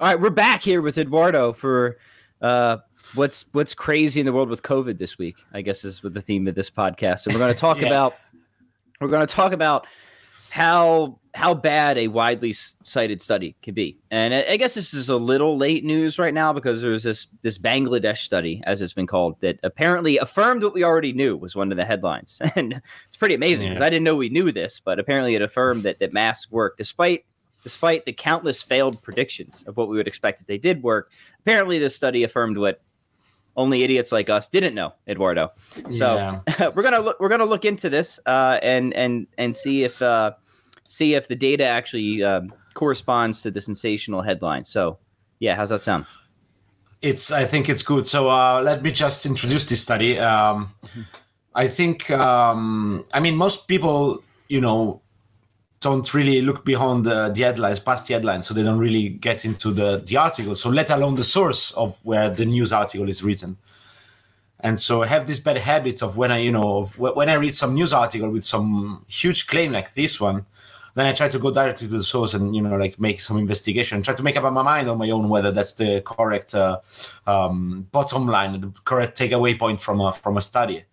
All right, we're back here with Eduardo for uh, what's what's crazy in the world with COVID this week. I guess is the theme of this podcast. And we're going to talk Yeah. about we're going to talk about how how bad a widely cited study can be. And I, I guess this is a little late news right now because there's this this Bangladesh study, as it's been called, that apparently affirmed what we already knew was one of the headlines, and it's pretty amazing because Yeah. I didn't know we knew this, but apparently it affirmed that that masks work despite despite the countless failed predictions of what we would expect if they did work. Apparently, this study affirmed what only idiots like us didn't know, Eduardo. So Yeah. we're gonna look we're gonna look into this uh, and and and see if uh, see if the data actually um, corresponds to the sensational headline. So yeah, how's that sound? It's. I think it's good. So uh, let me just introduce this study. Um, I think. Um, I mean, most people, you know, don't really look beyond the, the headlines, past the headlines, so they don't really get into the the article. So let alone the source of where the news article is written. And so I have this bad habit of when I, you know, when I read some news article with some huge claim like this one, then I try to go directly to the source and you know like make some investigation, try to make up my mind on my own whether that's the correct uh, um, bottom line, the correct takeaway point from a from a study.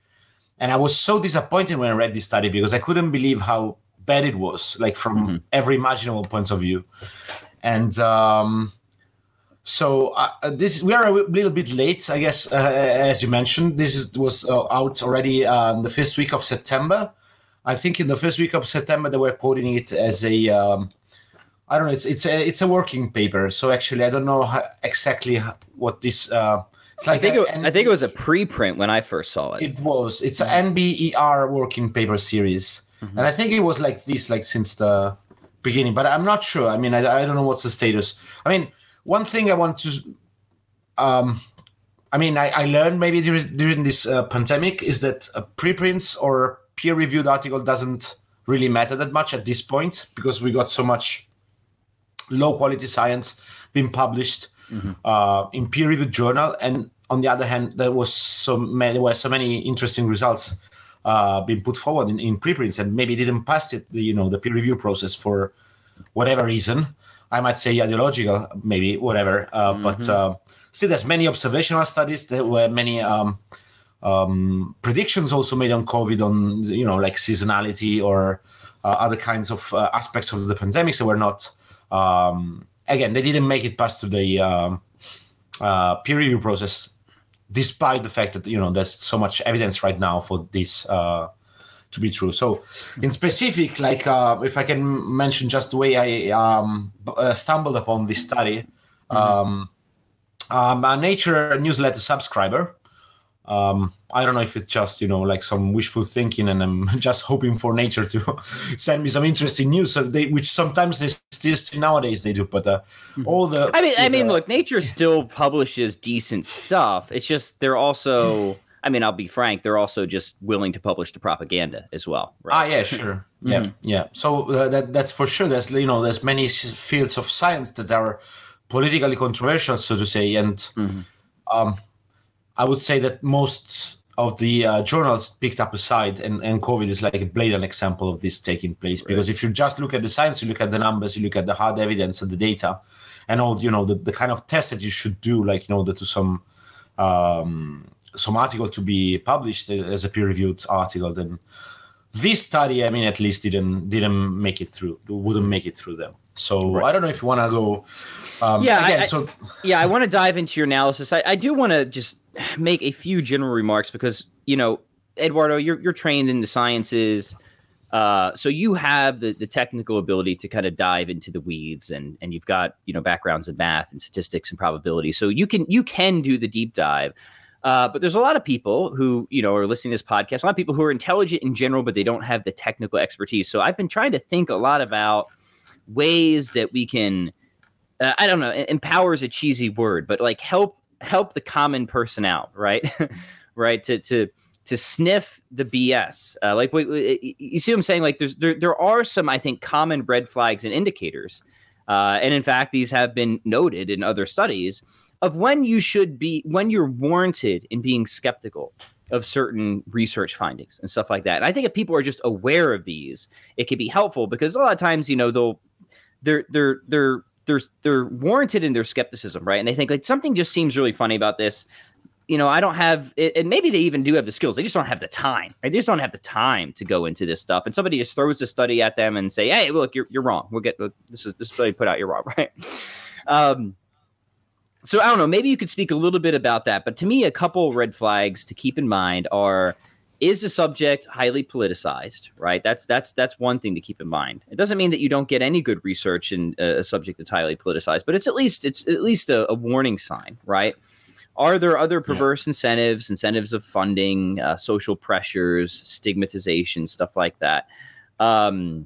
And I was so disappointed when I read this study because I couldn't believe how bad it was, like from every imaginable point of view. And um, so uh, this we are a little bit late, I guess, uh, as you mentioned. This is, was uh, out already uh, in the first week of September. I think in the first week of September they were quoting it as a um, I don't know. It's it's a it's a working paper. So actually, I don't know how, exactly what this. Uh, it's I think it, I think it was a preprint when I first saw it. it was. It's an NBER working paper series, and I think it was like this like since the beginning. But I'm not sure. I mean, I, I don't know what's the status. I mean, one thing I want to, um, I mean, I, I learned maybe during, during this uh, pandemic is that uh, preprints or peer-reviewed article doesn't really matter that much at this point because we got so much low quality science being published uh, in peer reviewed journal, and on the other hand, there was so many there were so many interesting results uh, being put forward in, in preprints, and maybe didn't pass it, the, you know, the peer review process for whatever reason. I might say ideological, maybe whatever, uh, but uh, still, there's many observational studies. There were many. Um, um, predictions also made on COVID on you know like seasonality or uh, other kinds of uh, aspects of the pandemics that were not um, again they didn't make it past to the um, uh, peer review process despite the fact that you know there's so much evidence right now for this uh, to be true. So in specific like uh, if i can mention just the way i um, uh, stumbled upon this study um, I'm a nature newsletter subscriber um, I don't know if it's just you know like some wishful thinking, and I'm just hoping for nature to send me some interesting news, so they, which sometimes they still still nowadays they do. But uh, all the I mean, I mean, uh, look, nature still publishes decent stuff. It's just they're also. I mean, I'll be frank. They're also just willing to publish the propaganda as well. Right? Ah, yeah, sure. Yeah, yeah. So uh, that that's for sure. There's you know there's many fields of science that are politically controversial, so to say, and um, I would say that most of the uh, journals picked up a side, and, and COVID is like a blatant example of this taking place. Because if you just look at the science, you look at the numbers, you look at the hard evidence and the data, and all you know the, the kind of tests that you should do, like in order to some um, some article to be published as a peer-reviewed article, then this study, I mean, at least didn't didn't make it through, wouldn't make it through them. So I don't know if you want to go. Um, Yeah, again, I- so yeah, I want to dive into your analysis. I, I do want to just make a few general remarks because you know, Eduardo, you're you're trained in the sciences, uh, so you have the the technical ability to kind of dive into the weeds, and and you've got you know backgrounds in math and statistics and probability, so you can you can do the deep dive. Uh, but there's a lot of people who you know are listening to this podcast. A lot of people who are intelligent in general, but they don't have the technical expertise. So I've been trying to think a lot about ways that we can uh, I don't know, empower is a cheesy word, but like help help the common person out, right? right to to to sniff the BS. Uh, like wait, you see what I'm saying? Like there's there there are some I think common red flags and indicators, uh, and in fact these have been noted in other studies of when you should be when you're warranted in being skeptical of certain research findings and stuff like that. And I think if people are just aware of these, it can be helpful because a lot of times you know they'll they're they're they're they're they're warranted in their skepticism, right? And they think like something just seems really funny about this. You know, I don't have it, and maybe they even do have the skills. They just don't have the time. Right? They just don't have the time to go into this stuff. And somebody just throws a study at them and say, "Hey, look, you're you're wrong. We'll get this is this study put out. You're wrong, right?" Um, so I don't know. Maybe you could speak a little bit about that. But to me, a couple red flags to keep in mind are: is the subject highly politicized? Right. That's that's that's one thing to keep in mind. It doesn't mean that you don't get any good research in a subject that's highly politicized, but it's at least it's at least a, a warning sign, right? Are there other perverse yeah. incentives, incentives of funding, uh, social pressures, stigmatization, stuff like that? Um,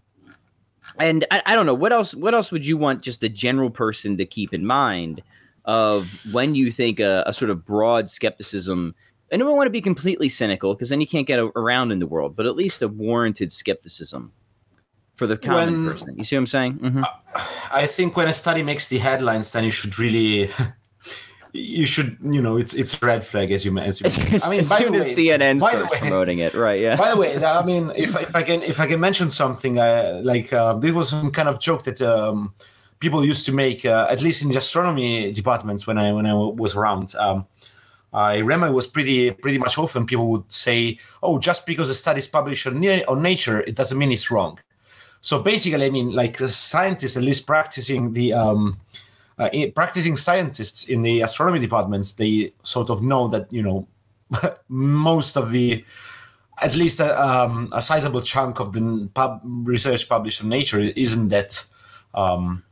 and I, I don't know what else. What else would you want just the general person to keep in mind? of when you think a, a sort of broad skepticism. I don't want to be completely cynical because then you can't get a, around in the world, but at least a warranted skepticism for the common when, person. You see what I'm saying? Mm-hmm. I think when a study makes the headlines, then you should really. you should, you know, it's it's red flag as you as you. I mean, as by soon the way, as CNN starts way, promoting it, right? Yeah. By the way, I mean, if if I can if I can mention something, uh, like uh, there was some kind of joke that um, people used to make, uh, at least in the astronomy departments when I when I was around. Um, I remember it was pretty pretty much often people would say, "Oh, just because a study is published on, on Nature, it doesn't mean it's wrong." So basically, I mean, like scientists, at least practicing the um, uh, practicing scientists in the astronomy departments, they sort of know that you know most of the at least a, um, a sizable chunk of the pub research published in Nature isn't that um,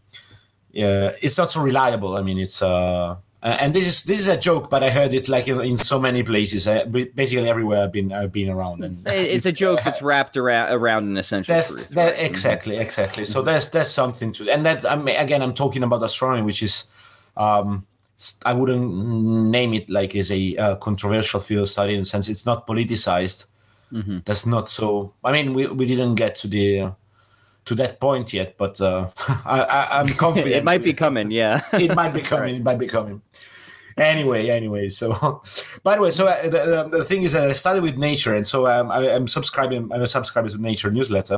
yeah, it's not so reliable. I mean, it's uh, and this is this is a joke, but I heard it like in, in so many places. I, basically everywhere I've been I've been around, and it's, it's a joke uh, that's wrapped around around an essential that's, truth. That, exactly, exactly. So mm-hmm. there's there's something to, and that I mean, again, I'm talking about astronomy, which is. Um, I wouldn't name it like as a uh, controversial field of study in the sense it's not politicized. Mm-hmm. That's not so. I mean, we, we didn't get to the to that point yet, but uh, I, am confident it might be coming. Yeah, it might be coming. Right. It might be coming. Anyway, anyway. So, by the way, so uh, the, the thing is, uh, I started with Nature, and so um, I, am subscribing. I'm a subscriber to Nature newsletter,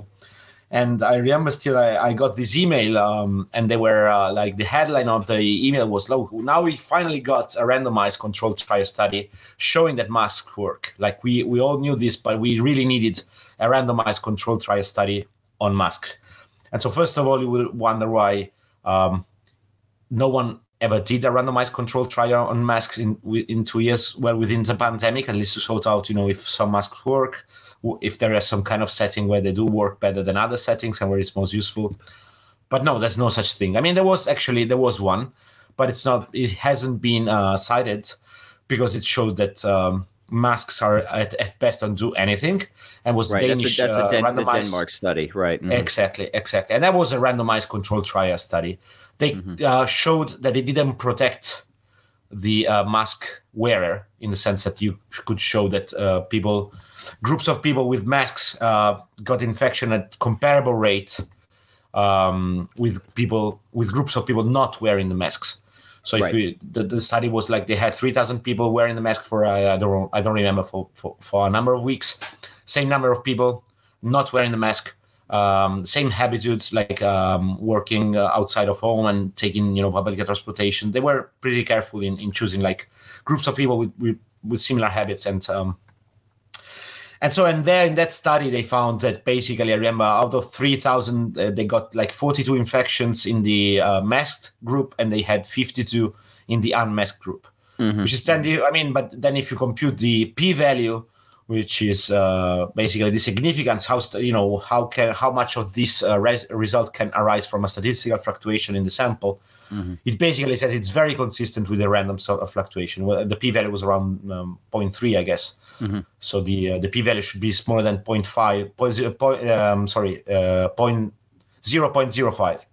and I remember still I, I got this email, um, and they were uh, like the headline of the email was, "Look, now we finally got a randomized controlled trial study showing that masks work." Like we we all knew this, but we really needed a randomized controlled trial study on masks. And so, first of all, you will wonder why um, no one ever did a randomized control trial on masks in in two years. Well, within the pandemic, at least to sort out, you know, if some masks work, if there is some kind of setting where they do work better than other settings and where it's most useful. But no, there's no such thing. I mean, there was actually there was one, but it's not. It hasn't been uh, cited because it showed that. Um, masks are at, at best don't do anything and was right. Danish that's a, that's a, Den- randomized... Denmark study right mm-hmm. exactly exactly and that was a randomized control trial study they mm-hmm. uh, showed that it didn't protect the uh, mask wearer in the sense that you could show that uh, people groups of people with masks uh, got infection at comparable rate um, with people with groups of people not wearing the masks so right. if you, the, the study was like they had 3,000 people wearing the mask for uh, I don't I don't remember for, for, for a number of weeks, same number of people not wearing the mask, um, same habitudes like um, working uh, outside of home and taking you know public transportation. They were pretty careful in, in choosing like groups of people with with, with similar habits and um, and so, and there in that study, they found that basically, I remember out of 3,000, uh, they got like 42 infections in the uh, masked group and they had 52 in the unmasked group, mm-hmm. which is then, the, I mean, but then if you compute the p value, which is uh, basically the significance, how, you know, how can, how much of this uh, res- result can arise from a statistical fluctuation in the sample, mm-hmm. it basically says it's very consistent with the random sort of fluctuation. Well, the p value was around um, 0.3, I guess. Mm-hmm. So the uh, the p value should be smaller than 0.5, point, uh, point, um, sorry, uh, point, 0.05.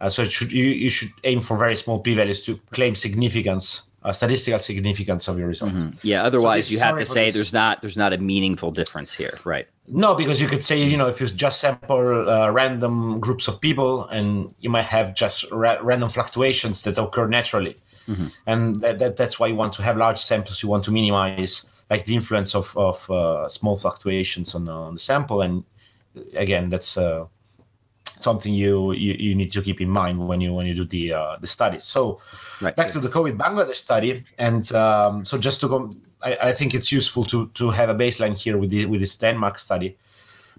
Uh, so should, you, you should aim for very small p values to claim significance, uh, statistical significance of your result. Mm-hmm. Yeah, otherwise so you have to say this. there's not there's not a meaningful difference here, right? No, because you could say you know if you just sample uh, random groups of people and you might have just ra- random fluctuations that occur naturally, mm-hmm. and that, that, that's why you want to have large samples. You want to minimize like the influence of of uh, small fluctuations on, on the sample. And again, that's uh, something you, you you need to keep in mind when you when you do the uh, the study. So Right. back to the COVID Bangladesh study, and um, so just to go, I, I think it's useful to to have a baseline here with the with this Denmark study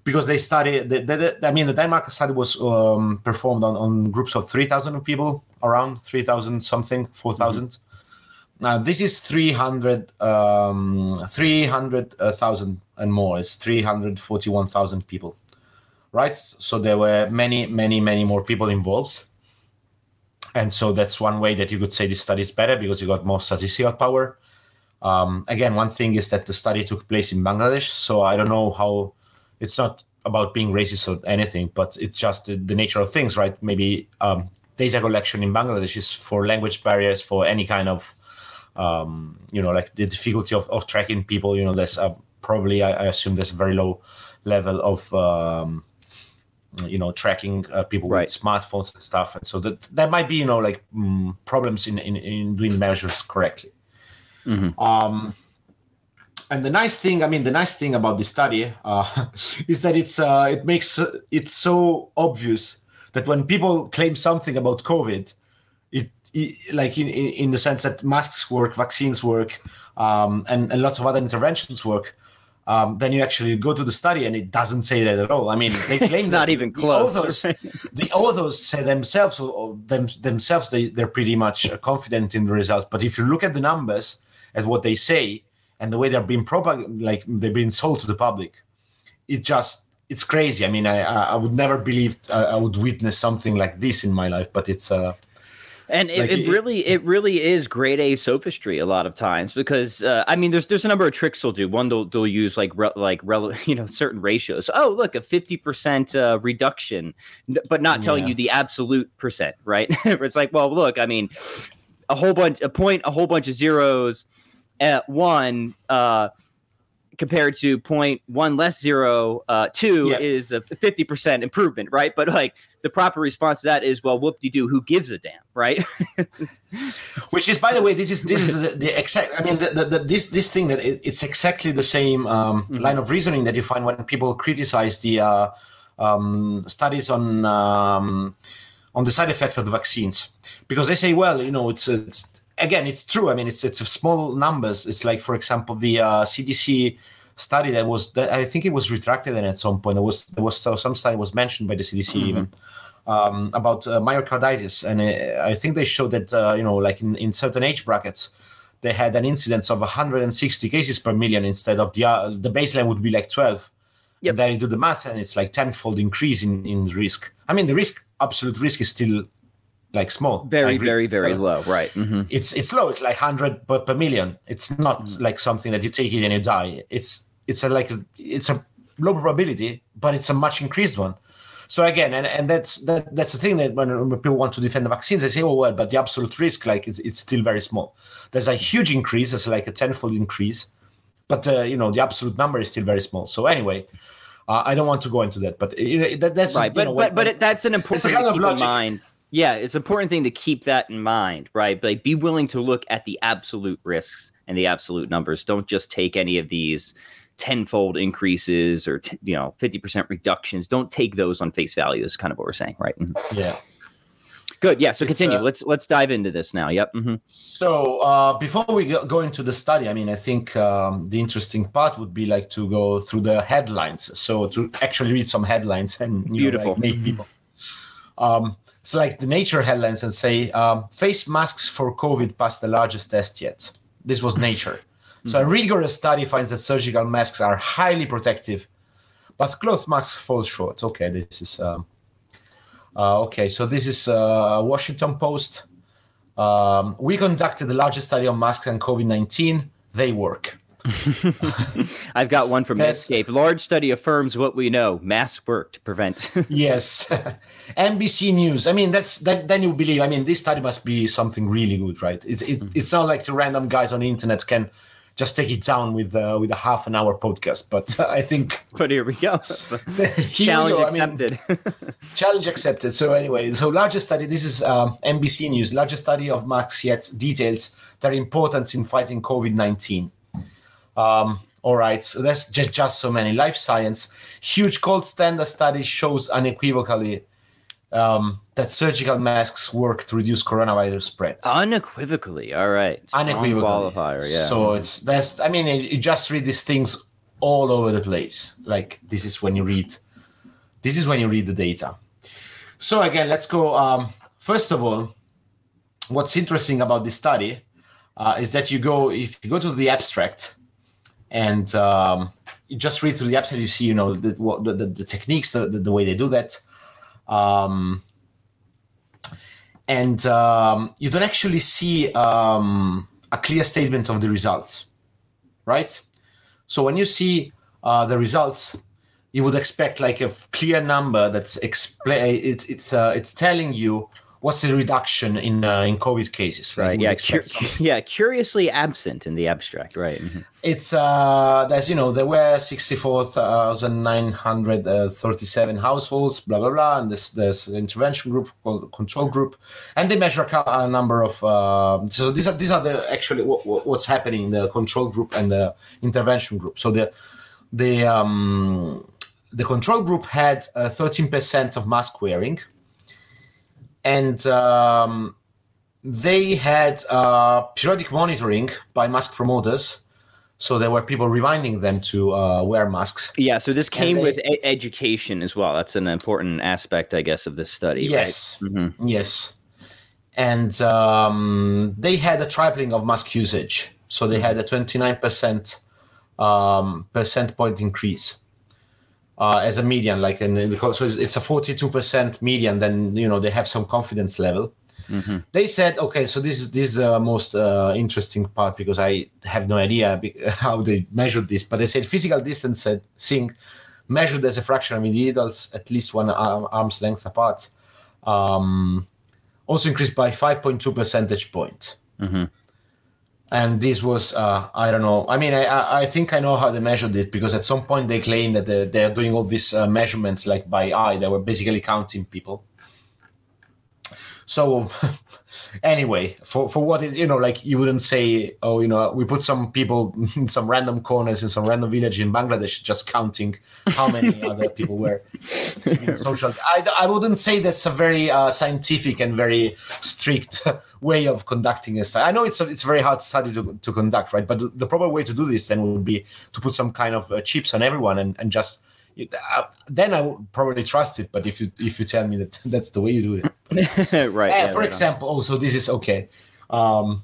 because they study. The, the, the- I mean, the Denmark study was um, performed on, on groups of three thousand people, around three thousand something, four Now this is 300, um, 300,000 and more. It's 341,000 people, right? So there were many, many, many more people involved. And so that's one way that you could say this study is better because you got more statistical power. Um, again, one thing is that the study took place in Bangladesh. So I don't know how it's not about being racist or anything, but it's just the, the nature of things, right? Maybe um, data collection in Bangladesh is for language barriers, for any kind of, um, you know, like the difficulty of, of tracking people. You know, there's uh, probably, I, I assume, there's a very low level of, um, you know, tracking uh, people Right. with smartphones and stuff. And so that that might be, you know, like mm, problems in, in in doing measures correctly. Mhm. Um, and the nice thing, I mean, the nice thing about this study uh, is that it's uh, it makes uh, it so obvious that when people claim something about COVID, it, it like in, in in the sense that masks work, vaccines work, um, and, and lots of other interventions work. Um, then you actually go to the study and it doesn't say that at all. I mean, they claim It's not even the close. authors- the authors say themselves or, them, themselves they, they're pretty much uh, confident in the results but if you look at the numbers at what they say and the way they're being propag- like they're being sold to the public it just it's crazy i mean i i I would never believe uh, i would witness something like this in my life but it's uh And it, Like, it it- really, it really is grade A sophistry a lot of times because uh, I mean, there's there's a number of tricks they'll do. One, they'll they'll use like re- like rel- you know certain ratios. Oh, look, a fifty percent uh, reduction, but not telling Yeah. you the absolute percent, right? it's like, well, look, I mean, a whole bunch, a point, a whole bunch of zeros at one. Uh, compared to point 0.1 less zero uh, two is a 50% improvement right? But like the proper response to that is well whoop-de-doo who gives a damn right? Which is by the way this is this is the, the exact i mean the, the, the, this this thing that it, it's exactly the same um, line of reasoning that you find when people criticize the uh, um, studies on um, on the side effect of the vaccines. Because they say well you know it's it's again it's true i mean it's it's small numbers it's like for example the uh, cdc study that was that i think it was retracted and at some point there was there was so some study was mentioned by the cdc even um, about uh, myocarditis, and uh, I think they showed that uh, you know, like in, in certain age brackets, they had an incidence of 160 cases per million instead of the uh, the baseline would be like 12. Yep. And then you do the math, and it's like tenfold increase in in risk. I mean, the risk, absolute risk, is still like small. Very very very low right hmm It's it's low. It's like 100 per, per million. It's not Mm. like something that you take it and you die. It's it's a like it's a low probability, but it's a much increased one. So again, and, and that's that that's the thing that when, people want to defend the vaccines, they say, oh well, but the absolute risk, like it's, it's still very small. There's a huge increase, there's like a tenfold increase, but uh, you know the absolute number is still very small. So anyway, uh, I don't want to go into that, but you know, that, that's right but know, but when- but it, that's an important kind of logic. mind yeah it's an important thing to keep that in mind right but like be willing to look at the absolute risks and the absolute numbers don't just take any of these tenfold increases or t- you know 50% reductions don't take those on face value is kind of what we're saying right Mhm. yeah. good yeah so It's, continue uh, let's let's dive into this now yep mhm. So uh, before we go, go into the study, I mean, I think um, the interesting part would be like to go through the headlines. So to actually read some headlines and you know, Beautiful. like, make people. Um, like the Nature headlines and say um, face masks for COVID passed the largest test yet. This was Nature. So a rigorous study finds that surgical masks are highly protective, but cloth masks fall short. Okay, this is. Um, uh, okay, so this is uh, Washington Post. Um, we conducted the largest study on masks and COVID 19. They work. i've got one from That's- Medscape. large study affirms what we know masks work to prevent yes. NBC News. I mean, that's that. Then you believe. I mean, this study must be something really good, right? It, it, It's not like the random guys on the internet can just take it down with uh, with a half an hour podcast. But uh, I think but here we go here we challenge go. I mean, accepted challenge accepted. So anyway, so largest study. This is um, NBC News. Largest study of masks yet details their importance in fighting COVID nineteen. Um, all right, so that's just, just so many. Life science, huge gold standard study shows unequivocally um, that surgical masks work to reduce coronavirus spread. Unequivocally, all right. Unequivocally. qualifier, yeah. So it's that's. I mean, you just read these things all over the place. Like this is when you read. This is when you read the data. So again, let's go. Um, first of all, what's interesting about this study uh, is that you go if you go to the abstract and um, just read through the abstract, you see you know the the, the, techniques, the, the, the, way they do that. Um, and um, you don't actually see um, a clear statement of the results, right? So when you see uh, the results, you would expect like a clear number that's explain. It's it's uh, it's telling you what's the reduction in uh, in COVID cases? Right. Yeah. Cur- yeah. Curiously absent in the abstract. Right. Mm-hmm. It's uh, there's you know there were sixty four thousand nine hundred thirty seven households, blah blah blah, and this this intervention group called control group, and they measure a number of. Uh, so these are these are the actually what, what's happening in the control group and the intervention group. So the the um, the control group had uh, thirteen percent of mask wearing and um, they had uh, periodic monitoring by mask promoters. So there were people reminding them to uh, wear masks. Yeah. So this came they, with e- education as well. That's an important aspect, I guess, of this study. Yes. Right? Mm-hmm. Yes. And um, they had a tripling of mask usage. So they had a 29% um, percent point increase uh, as a median, like and because so it's a 42% median, then you know they have some confidence level. Mm-hmm. They said, okay, so this is this is the most uh, interesting part because I have no idea how they measured this, but they said physical distancing measured as a fraction of individuals at least one arm, arm's length apart um, also increased by 5.2 percentage point. Mm-hmm and this was uh, I don't know. I mean, I I think I know how they measured it because at some point they claimed that they, they are doing all these uh, measurements like by eye. They were basically counting people. So anyway, for, for what is, you know, like you wouldn't say, oh, you know, we put some people in some random corners in some random village in Bangladesh just counting how many other people were social. I, I wouldn't say that's a very uh, scientific and very strict way of conducting a study. I know it's a, it's a very hard study to, to conduct, right? But the, the proper way to do this then would be to put some kind of uh, chips on everyone and, and just then I would probably trust it. But if you if you tell me that that's the way you do it, right? Uh, yeah, for right example, on. also this is okay. Um,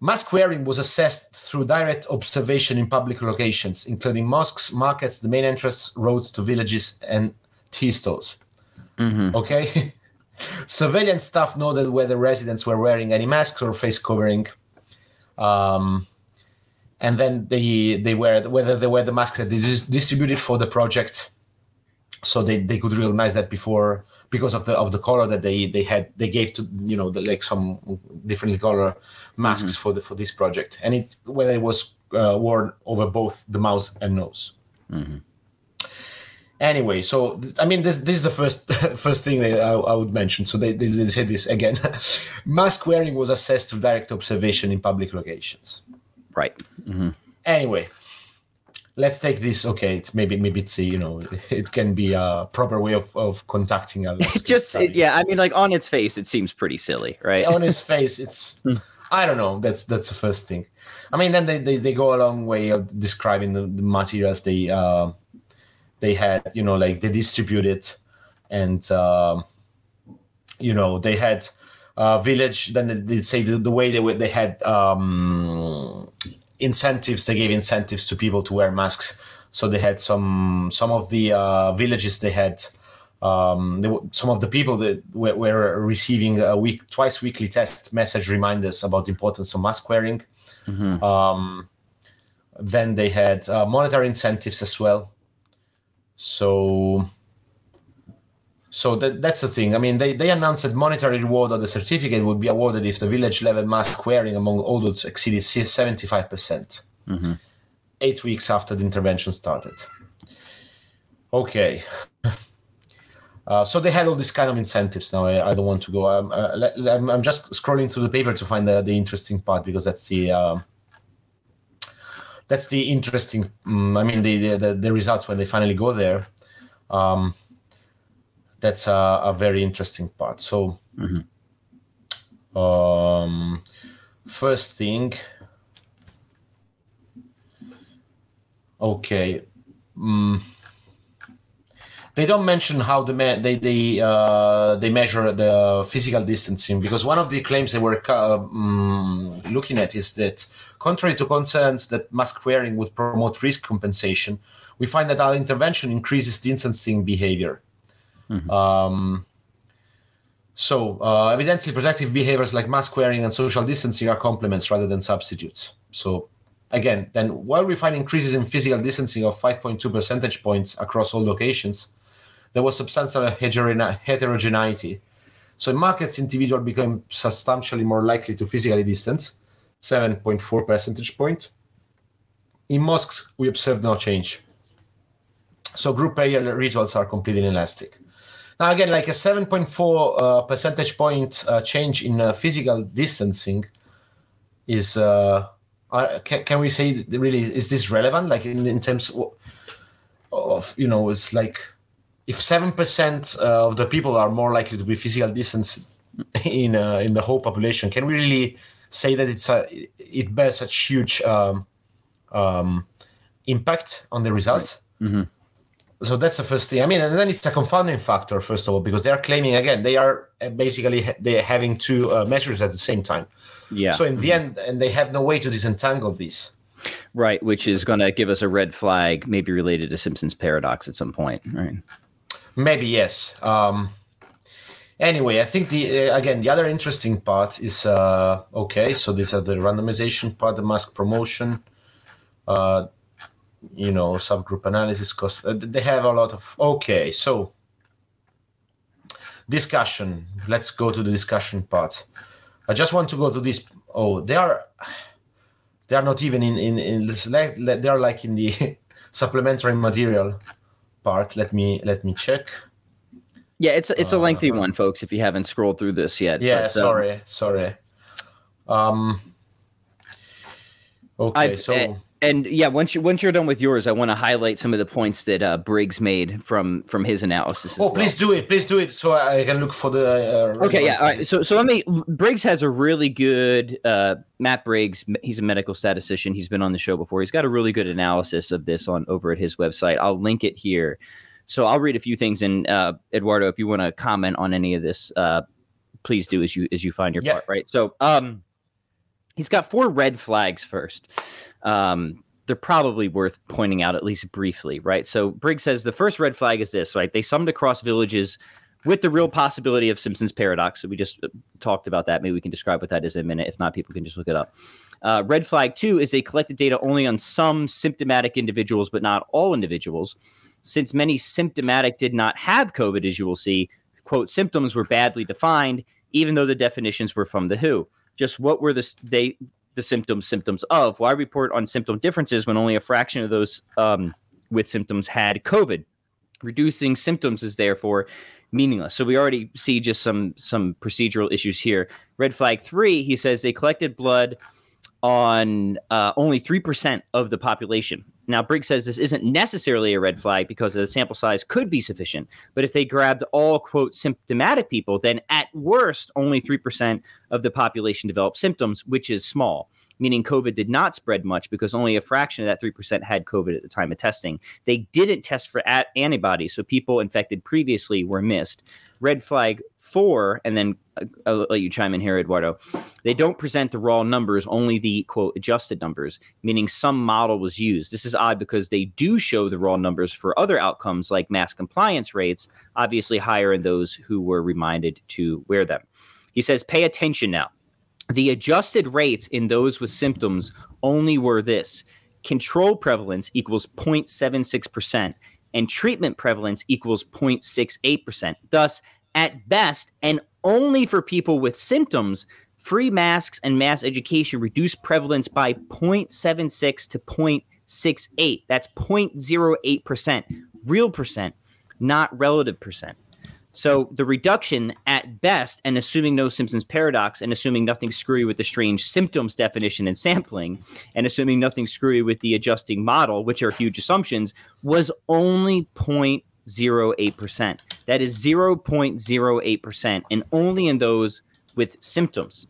mask wearing was assessed through direct observation in public locations, including mosques, markets, the main entrance roads to villages, and tea stores. Mm-hmm. Okay. Surveillance staff noted whether residents were wearing any masks or face covering. Um, and then they they were whether they were the masks that they distributed for the project. So they, they could recognize that before because of the of the color that they they had they gave to you know the, like some differently color masks mm-hmm. for the for this project. And it whether it was uh, worn over both the mouth and nose. Mm-hmm. anyway so i mean this this is the first first thing that I, I would mention. So they, they, they said this again. Mask wearing was assessed through direct observation in public locations Right. Mm-hmm. Anyway, let's take this. Okay, it's maybe maybe it's a, you know it can be a proper way of of contacting a. It's just it, yeah. I mean, like on its face, it seems pretty silly, right? on its face, it's. Hmm. I don't know. That's that's the first thing. I mean, then they, they, they go a long way of describing the, the materials they uh, they had. You know, like they distributed, and uh, you know they had uh, village. Then they say the, the way they were, they had um, incentives. They gave incentives to people to wear masks. So they had some some of the uh, villages. They had um, they, some of the people that were, were, receiving a week twice weekly test message reminders about the importance of mask wearing. Mm-hmm. Um, then they had uh, monetary incentives as well. So so that, that's the thing. I mean, they, they announced that monetary reward of the certificate would be awarded if the village level mask wearing among adults exceeded 75%, percent mm hmm eight weeks after the intervention started. Okay. Uh, so they had all these kind of incentives. Now I, I don't want to go. I'm, uh, I'm, I'm, just scrolling through the paper to find the, the interesting part because that's the uh, that's the interesting. Um, I mean the, the the results when they finally go there. Um, that's a, a very interesting part. So, um, first thing, okay. Mm, they don't mention how the me- they they uh, they measure the physical distancing because one of the claims they were uh, mm, looking at is that contrary to concerns that mask wearing would promote risk compensation, we find that our intervention increases distancing behavior. Um, so, uh, evidently, protective behaviors like mask wearing and social distancing are complements rather than substitutes. So, again, then while we find increases in physical distancing of 5.2 percentage points across all locations, there was substantial heterogeneity. So, in markets, individuals became substantially more likely to physically distance, 7.4 percentage point. In mosques, we observed no change. So, group area results are completely inelastic. Now, again, like a 7.4 uh, percentage point uh, change in uh, physical distancing is, uh, uh, can, can we say really, is this relevant? Like in, in terms of, you know, it's like if 7% uh, of the people are more likely to be physical distance in, uh, in the whole population, can we really say that it's a, it bears such huge um, um, impact on the results? So that's the first thing. I mean, and then it's a confounding factor, first of all, because they are claiming again they are uh, basically they're having two uh, measures at the same time. Yeah. So in the end, and they have no way to disentangle these. right, which is going to give us a red flag, maybe related to Simpson's paradox at some point. Right. Maybe yes. Um, anyway, I think the uh, again the other interesting part is uh, okay. So these are the randomization part, the mask promotion. Uh, you know, subgroup analysis cost. uh, They have a lot of okay. So discussion. Let's go to the discussion part. I just want to go to this. Oh, they are. They are not even in in in. this- like- They are like in the supplementary material part. Let me let me check. Yeah, it's it's a lengthy one, folks. If you haven't scrolled through this yet. Yeah, but, um, sorry, sorry. Um. Okay, I've- so and, yeah, once you once you're done with yours, I want to highlight some of the points that uh, Briggs made from from his analysis. as oh, well. please do it, please do it, so I can look for the. Uh, Okay, yeah. All right. So, so let me. Briggs has a really good. Uh, Matt Briggs. He's a medical statistician. He's been on the show before. He's got a really good analysis of this on over at his website. I'll link it here. So I'll read a few things. And uh, Eduardo, if you want to comment on any of this, uh, please do as you as you find your Yeah. part. Right. So, um, he's got four red flags first. Um, they're probably worth pointing out at least briefly, right? So Briggs says the first red flag is this, right? They summed across villages with the real possibility of Simpson's paradox. So we just uh, talked about that. Maybe we can describe what that is in a minute. If not, people can just look it up. Uh, red flag two is they collected data only on some symptomatic individuals, but not all individuals. Since many symptomatic did not have COVID, as you will see, quote, symptoms were badly defined, even though the definitions were from the WHO. Just what were the they the symptoms symptoms of? Why report on symptom differences when only a fraction of those um, with symptoms had COVID? Reducing symptoms is therefore meaningless. So we already see just some some procedural issues here. Red flag three, he says they collected blood on uh, only three percent of the population. Now Briggs says this isn't necessarily a red flag because the sample size could be sufficient. But if they grabbed all quote symptomatic people, then at worst only three percent of the population developed symptoms, which is small. Meaning COVID did not spread much because only a fraction of that 3% had COVID at the time of testing. They didn't test for at- antibodies, so people infected previously were missed. Red flag four, and then uh, I'll let you chime in here, Eduardo. They don't present the raw numbers, only the quote adjusted numbers, meaning some model was used. This is odd because they do show the raw numbers for other outcomes like mass compliance rates, obviously higher in those who were reminded to wear them. He says, pay attention now. The adjusted rates in those with symptoms only were this control prevalence equals 0.76%, and treatment prevalence equals 0.68%. Thus, at best, and only for people with symptoms, free masks and mass education reduce prevalence by 0.76 to 0.68. That's 0.08%, real percent, not relative percent. So the reduction at best, and assuming no Simpsons paradox, and assuming nothing screwy with the strange symptoms definition and sampling, and assuming nothing screwy with the adjusting model, which are huge assumptions, was only 0.08%. That is 0.08%, and only in those with symptoms.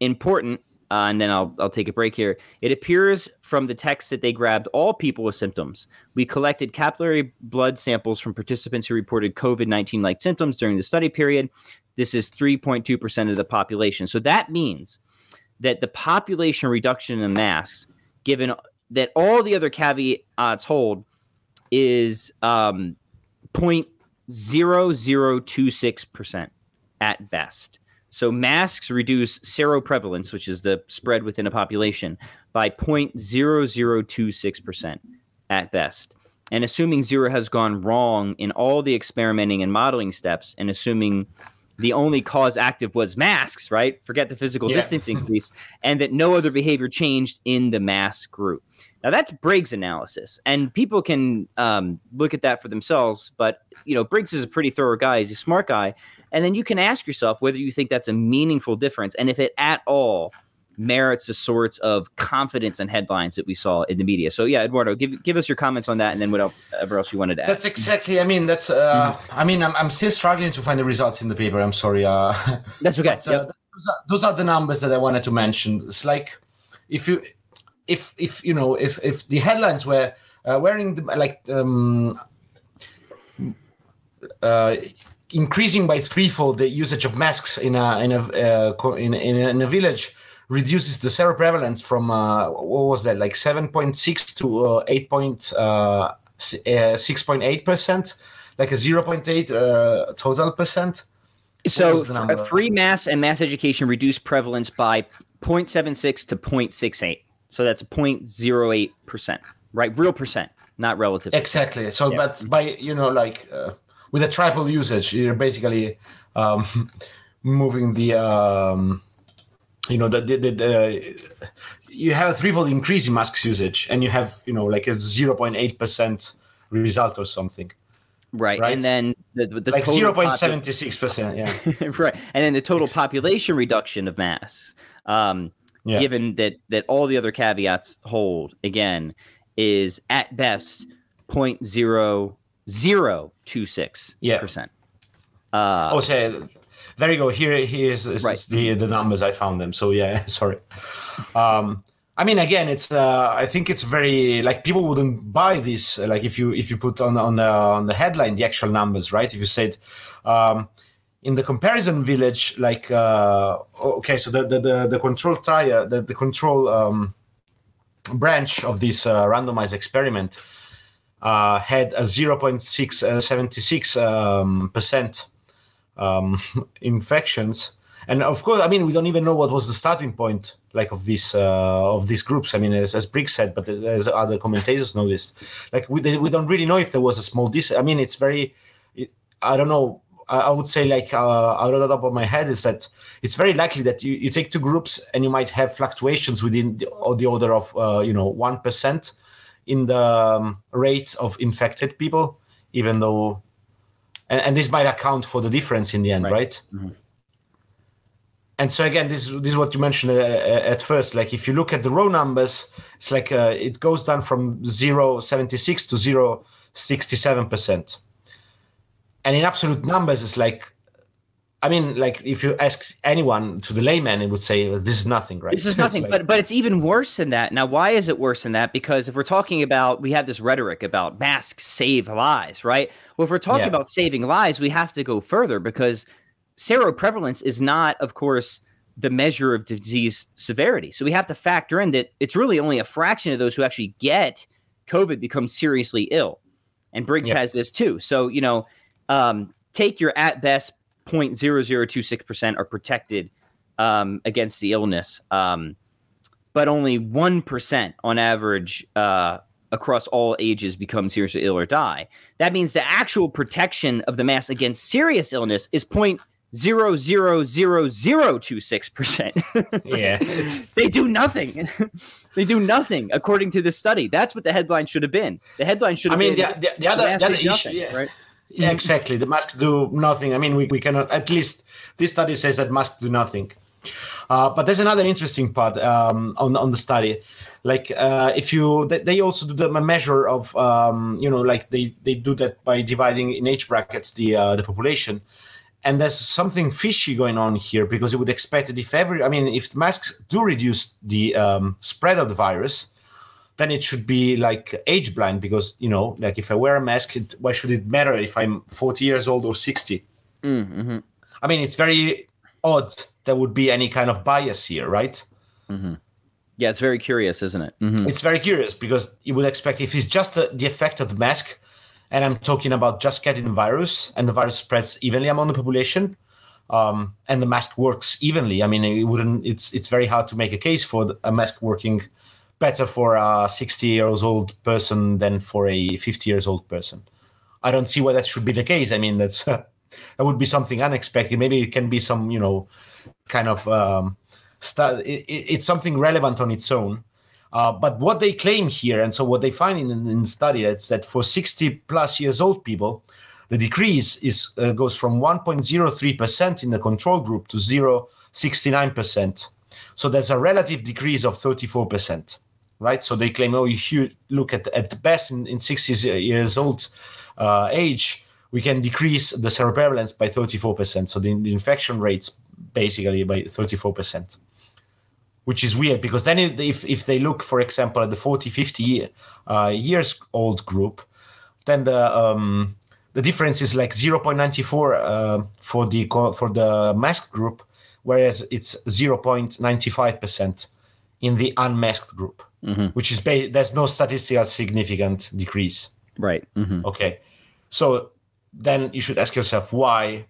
Important, uh, and then I'll, I'll take a break here. It appears from the text that they grabbed all people with symptoms. We collected capillary blood samples from participants who reported COVID 19 like symptoms during the study period. This is 3.2% of the population. So that means that the population reduction in masks, given that all the other caveats hold, is um, 0.0026% at best. So masks reduce seroprevalence, which is the spread within a population, by 0.0026% at best. And assuming zero has gone wrong in all the experimenting and modeling steps, and assuming the only cause active was masks, right? Forget the physical yeah. distancing piece, and that no other behavior changed in the mask group. Now that's Briggs' analysis, and people can um, look at that for themselves. But you know, Briggs is a pretty thorough guy; he's a smart guy, and then you can ask yourself whether you think that's a meaningful difference and if it at all merits the sorts of confidence and headlines that we saw in the media. So yeah, Eduardo, give give us your comments on that, and then whatever else you wanted to add. That's exactly. I mean, that's. Uh, mm-hmm. I mean, I'm, I'm still struggling to find the results in the paper. I'm sorry. Uh, that's okay. But, uh, yep. those, are, those are the numbers that I wanted to mention. It's like if you, if if you know, if if the headlines were uh, wearing the, like um, uh, increasing by threefold the usage of masks in a in a uh, in, in, in, a village reduces the seroprevalence from uh, what was that like 7.6 to uh, 8. Point, uh, 6.8 uh, percent? Like a 0.8 uh, total percent? So free mass and mass education reduce prevalence by 0.76 to 0.68 so that's 0.08 percent. Right real percent not relative. Exactly. So yeah. but by you know like with a triple usage, you're basically um, moving the um, you know the, the, the, the, you have a threefold increase in masks usage, and you have you know like a zero point eight percent result or something. Right. right. And then the, the like 0.76%. Yeah. right. And then the total population reduction of mass, um, yeah. given that, that all the other caveats hold, again, is at best 0.0 zero two six percent. Uh, oh, so there you go. Here, here's right. the the numbers I found them. So yeah, sorry. Um, I mean, again, it's uh, I think it's very like people wouldn't buy this. Like if you if you put on on the on the headline the actual numbers, right? If you said. Um, in the comparison village, like uh, okay, so the the the, the control trial, the, the control um, branch of this uh, randomized experiment uh, had a 0.676 uh, um, percent um, infections. And of course, I mean, we don't even know what was the starting point, like of these uh, of these groups. I mean, as, as Briggs said, but as other commentators noticed, like we we don't really know if there was a small dis. I mean, it's very, it, I don't know. I, I would say, like uh, out of the top of my head, is that it's very likely that you, you take two groups and you might have fluctuations within the, the order of uh, you know one percent in the um, rate of infected people, even though, and, and, this might account for the difference in the end, right? right? Mm-hmm. And so again, this this is what you mentioned uh, uh at first. Like if you look at the row numbers, it's like uh, it goes down from 0.76 to 0.67 percent, and in absolute numbers, it's like I mean, like if you ask anyone to the layman, it would say this is nothing, right? This is nothing, like, but but it's even worse than that. Now, why is it worse than that? Because if we're talking about, we have this rhetoric about masks save lives, right? Well, if we're talking yeah. about saving lives, we have to go further because seroprevalence is not, of course, the measure of disease severity. So we have to factor in that it's really only a fraction of those who actually get COVID become seriously ill, and Briggs yeah. has this too. So you know, um, take your at best 0.0026% are protected um, against the illness, um, but only 1% on average uh, across all ages become seriously ill or die. That means the actual protection of the mass against serious illness is point zero zero zero zero two six percent. Yeah, they do nothing. they do nothing according to this study. That's what the headline should have been. The headline should have. Been. I mean, the, the, the, other, the other issue, nothing, yeah. right? Exactly. The masks do nothing. I mean, we, we cannot, at least this study says that masks do nothing. Uh, but there's another interesting part um, on on the study. Like uh, if you, they also do the measure of, um, you know, like they they do that by dividing in age brackets the uh, the population, and there's something fishy going on here because you would expect that if every, I mean, if masks do reduce the um, spread of the virus, then it should be like age blind because you know, like if I wear a mask, it, why should it matter if I'm 40 years old or 60? Mm-hmm. I mean, it's very odd there would be any kind of bias here, right? Mm-hmm. Yeah, it's very curious, isn't it? Mm-hmm. It's very curious because you would expect if it's just the, the effect of the mask, and I'm talking about just getting the virus and the virus spreads evenly among the population, um, and the mask works evenly. I mean, it wouldn't. It's it's very hard to make a case for a mask working better for a 60 years old person than for a 50 years old person. I don't see why that should be the case. I mean, that's that would be something unexpected. Maybe it can be some, you know, kind of um, st- it, it's something relevant on its own. Uh, but what they claim here, and so what they find in, in the study, is that for 60 plus years old people, the decrease is uh, goes from 1.03% in the control group to 0.69%. So there's a relative decrease of 34%, right? So they claim, oh, if you look at at the best in, in 60 years old uh, age, we can decrease the seroprevalence by 34%. So the, the infection rates basically by 34% which is weird because then if, if they look for example at the 40 50 uh, years old group then the um, the difference is like 0.94 uh, for the for the masked group whereas it's 0.95% in the unmasked group mm-hmm. which is ba- there's no statistical significant decrease right mm-hmm. okay so then you should ask yourself why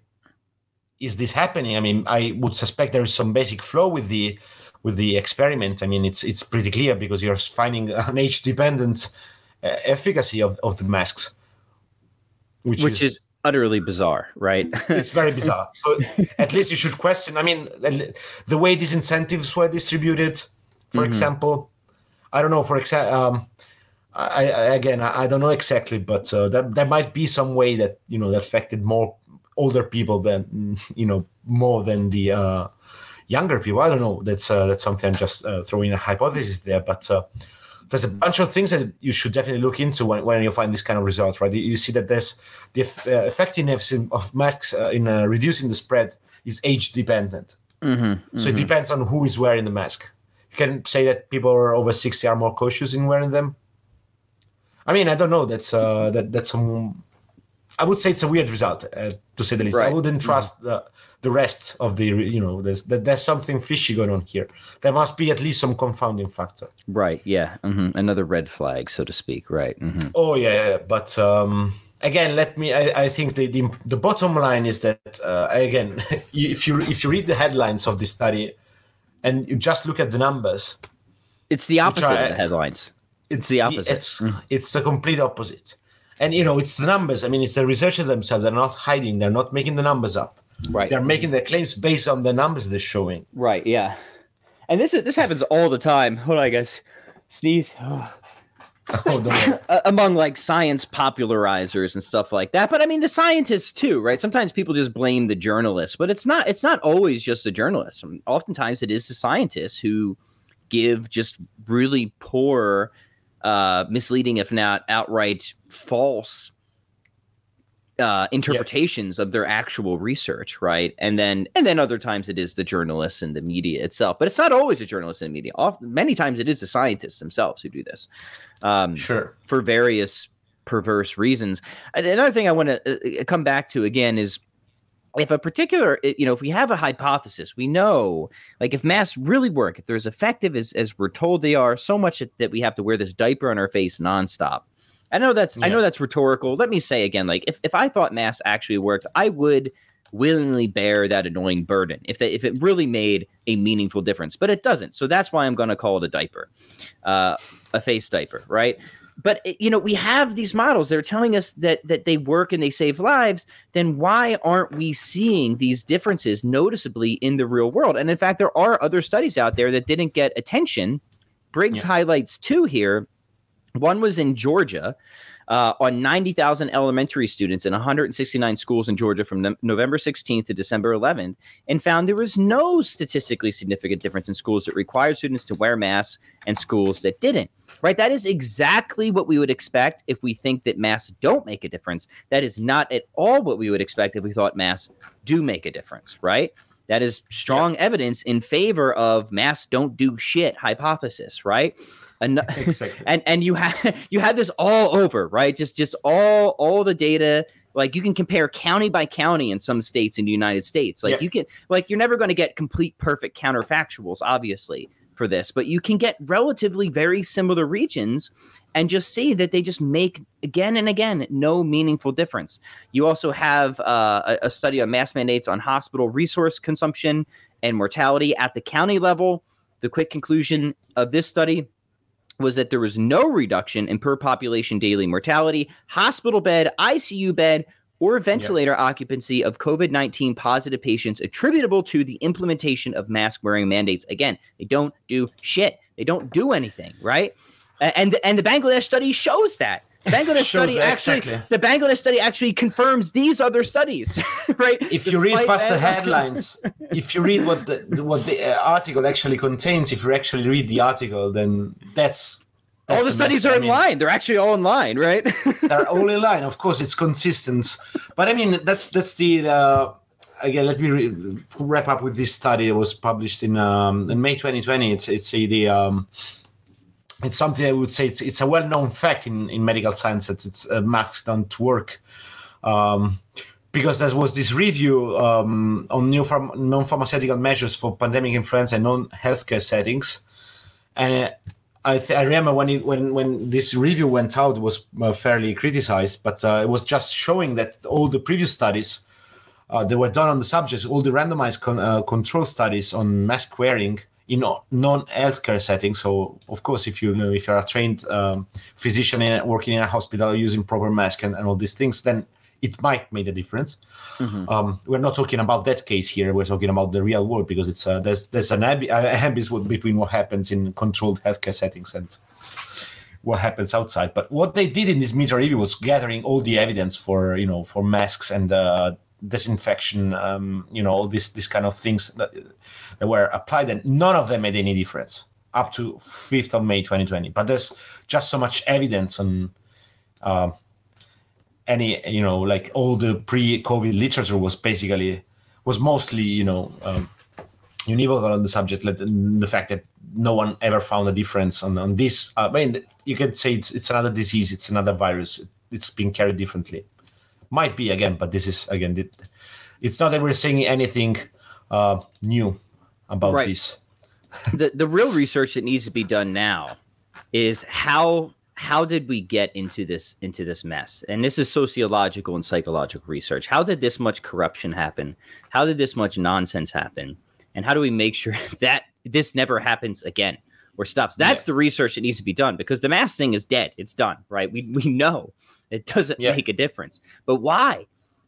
is this happening i mean i would suspect there is some basic flow with the with the experiment. I mean, it's it's pretty clear because you're finding an age dependent uh, efficacy of, of the masks, which, which is, is, utterly bizarre, right? it's very bizarre. So at least you should question. I mean, the way these incentives were distributed, for mm-hmm. example, I don't know. For example. Um, I, I, again, I, I, don't know exactly, but uh, that there might be some way that you know that affected more older people than you know more than the uh, younger people. I don't know. That's uh, that's something I'm just uh, throwing a hypothesis there, but uh, there's a bunch of things that you should definitely look into when, when you find this kind of results, right? You see that there's the uh, effectiveness of masks uh, in uh, reducing the spread is age dependent. Mm-hmm, mm-hmm. So it mm-hmm. depends on who is wearing the mask. You can say that people are over 60 are more cautious in wearing them. I mean, I don't know. That's uh, that that's some. I would say it's a weird result, uh, to say the least. Right. I wouldn't mm-hmm. trust the the rest of the you know there's that there's something fishy going on here there must be at least some confounding factor right yeah mm-hmm. another red flag so to speak right mm-hmm. oh yeah but um again let me i, I think the, the, the bottom line is that uh, again if you if you read the headlines of this study and you just look at the numbers it's the opposite are, of the headlines it's the opposite the, it's mm. it's the complete opposite and you know it's the numbers i mean it's the researchers themselves they're not hiding they're not making the numbers up Right. They're making their claims based on the numbers they're showing. Right. Yeah. And this is this happens all the time. Hold on, guys. Sneeze. Oh. oh among like science popularizers and stuff like that. But i mean the scientists too right? Sometimes people just blame the journalists. But it's not it's not always just the journalists. Mean, oftentimes it is the scientists who give just really poor uh misleading if not outright false uh, interpretations of their actual research, right? And then and then other times it is the journalists and the media itself, but it's not always the journalists and media. Often, many times it is the scientists themselves who do this. Um, sure. For various perverse reasons. And another thing I want to uh, uh, come back to again is if a particular you know if we have a hypothesis we know like if masks really work if they're as effective as, as we're told they are so much that we have to wear this diaper on our face nonstop I know that's yeah. I know that's rhetorical. Let me say again, like if, if I thought mass actually worked, I would willingly bear that annoying burden if they, if it really made a meaningful difference. But it doesn't. So that's why I'm going to call it a diaper, uh, a face diaper, right? But you know, we have these models that are telling us that that they work and they save lives. Then why aren't we seeing these differences noticeably in the real world? And in fact, there are other studies out there that didn't get attention. Briggs yeah. highlights two here one was in Georgia, uh, on 90,000 elementary students in 169 schools in Georgia from no- November 16th to December 11th and found there was no statistically significant difference in schools that required students to wear masks and schools that didn't. Right? That is exactly what we would expect if we think that masks don't make a difference. That is not at all what we would expect if we thought masks do make a difference, right? That is strong evidence in favor of masks don't do shit hypothesis, right? And, Exactly. and and you have you have this all over, right? Just just all all the data. Like you can compare county by county in some states in the United States. Like Yeah. you can like you're never going to get complete perfect counterfactuals, obviously, for this, but you can get relatively very similar regions and just see that they just make again and again no meaningful difference. You also have uh, a, a study on mass mandates on hospital resource consumption and mortality at the county level. The quick conclusion of this study was that there was no reduction in per population daily mortality, hospital bed, ICU bed, or ventilator occupancy of COVID 19 positive patients attributable to the implementation of mask wearing mandates. Again, they don't do shit. They don't do anything, right? And, and the Bangladesh study shows that. Bangladesh Shows study that, actually, exactly. the Bangladesh study actually confirms these other studies, right? if you read past the headlines, if you read what the what the uh, article actually contains, if you actually read the article, then that's all the studies are I in line. They're actually all in line, right? They're all in line. Of course, it's consistent, but I mean that's that's the. Uh, Again, let me re- wrap up with this study that was published in um, in May 2020. It's it's a, the um, it's something I would say it's, it's a well-known fact in, in medical science that it's uh, masks don't work. Um, because there was this review um, on new pharm- non-pharmaceutical measures for pandemic influenza and non-healthcare settings, and uh, I, th- I remember when it, when when this review went out, it was uh, fairly criticized, but uh, it was just showing that all the previous studies uh, that were done on the subjects, all the randomized con- uh, control studies on mask wearing in non-healthcare settings. So, of course, if you know if you're a trained um, physician in, working in a hospital using proper mask and, and all these things, then it might make a difference. Um, we're not talking about that case here. We're talking about the real world because it's uh, there's there's an ab- abyss between what happens in controlled healthcare settings and what happens outside. But what they did in this meta review was gathering all the evidence for you know for masks and uh, disinfection, um, you know, all this this kind of things that, that were applied, and none of them made any difference up to 5th of May 2020. But there's just so much evidence on. Um, any you know like all the pre-covid literature was basically was mostly you know um, univocal on the subject like the fact that no one ever found a difference on, on this. Uh, i mean you could say it's, it's another disease it's another virus it's being carried differently. Might be again but this is again it, it's not that we're saying anything uh, new about Right. this. The the real research that needs to be done now is how how did we get into this into this mess and this is sociological and psychological research how did this much corruption happen how did this much nonsense happen and how do we make sure that this never happens again or stops that's Yeah. the research that needs to be done because the mass thing is dead it's done right we we know it doesn't Yeah. make a difference but why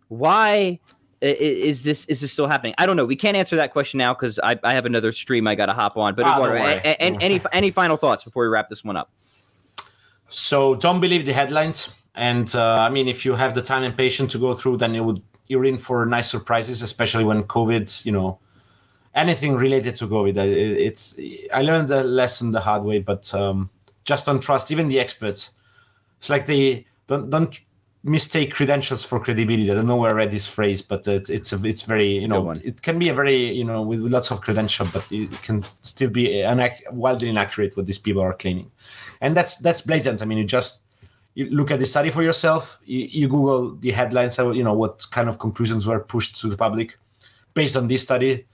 why is this is this still happening? I don't know. We can't answer that question now because I, I have another stream I got to hop on. But Ah, Eduardo, a- a- any any final thoughts before we wrap this one up? So don't believe the headlines. And uh, I mean, if you have the time and patience to go through, then you would you're in for nice surprises, especially when COVID, you know, anything related to COVID. It- It's I learned the lesson the hard way, but um, just don't trust even the experts. It's like they don't don't mistake credentials for credibility. I don't know where I read this phrase, but it, it's a, it's very you know it can be a very you know with, with lots of credential, but it can still be inac- wildly inaccurate what these people are claiming, and that's that's blatant. I mean, you just you look at the study for yourself. You, you Google the headlines, so you know what kind of conclusions were pushed to the public based on this study,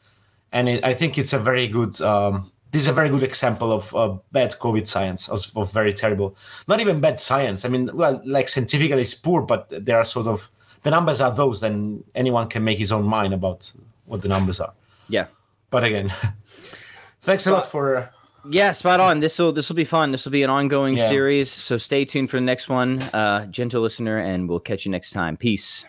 and it, I think it's a very good. Um, this is a very good example of uh, bad COVID science, of, of very terrible. Not even bad science. I mean, well, like scientifically it's poor, but there are sort of the numbers are those. Then anyone can make his own mind about what the numbers are. Yeah. But again, thanks a lot for. Yeah, spot on. This will this will be fun. This will be an ongoing Yeah. series. So stay tuned for the next one, uh, gentle listener, and we'll catch you next time. Peace.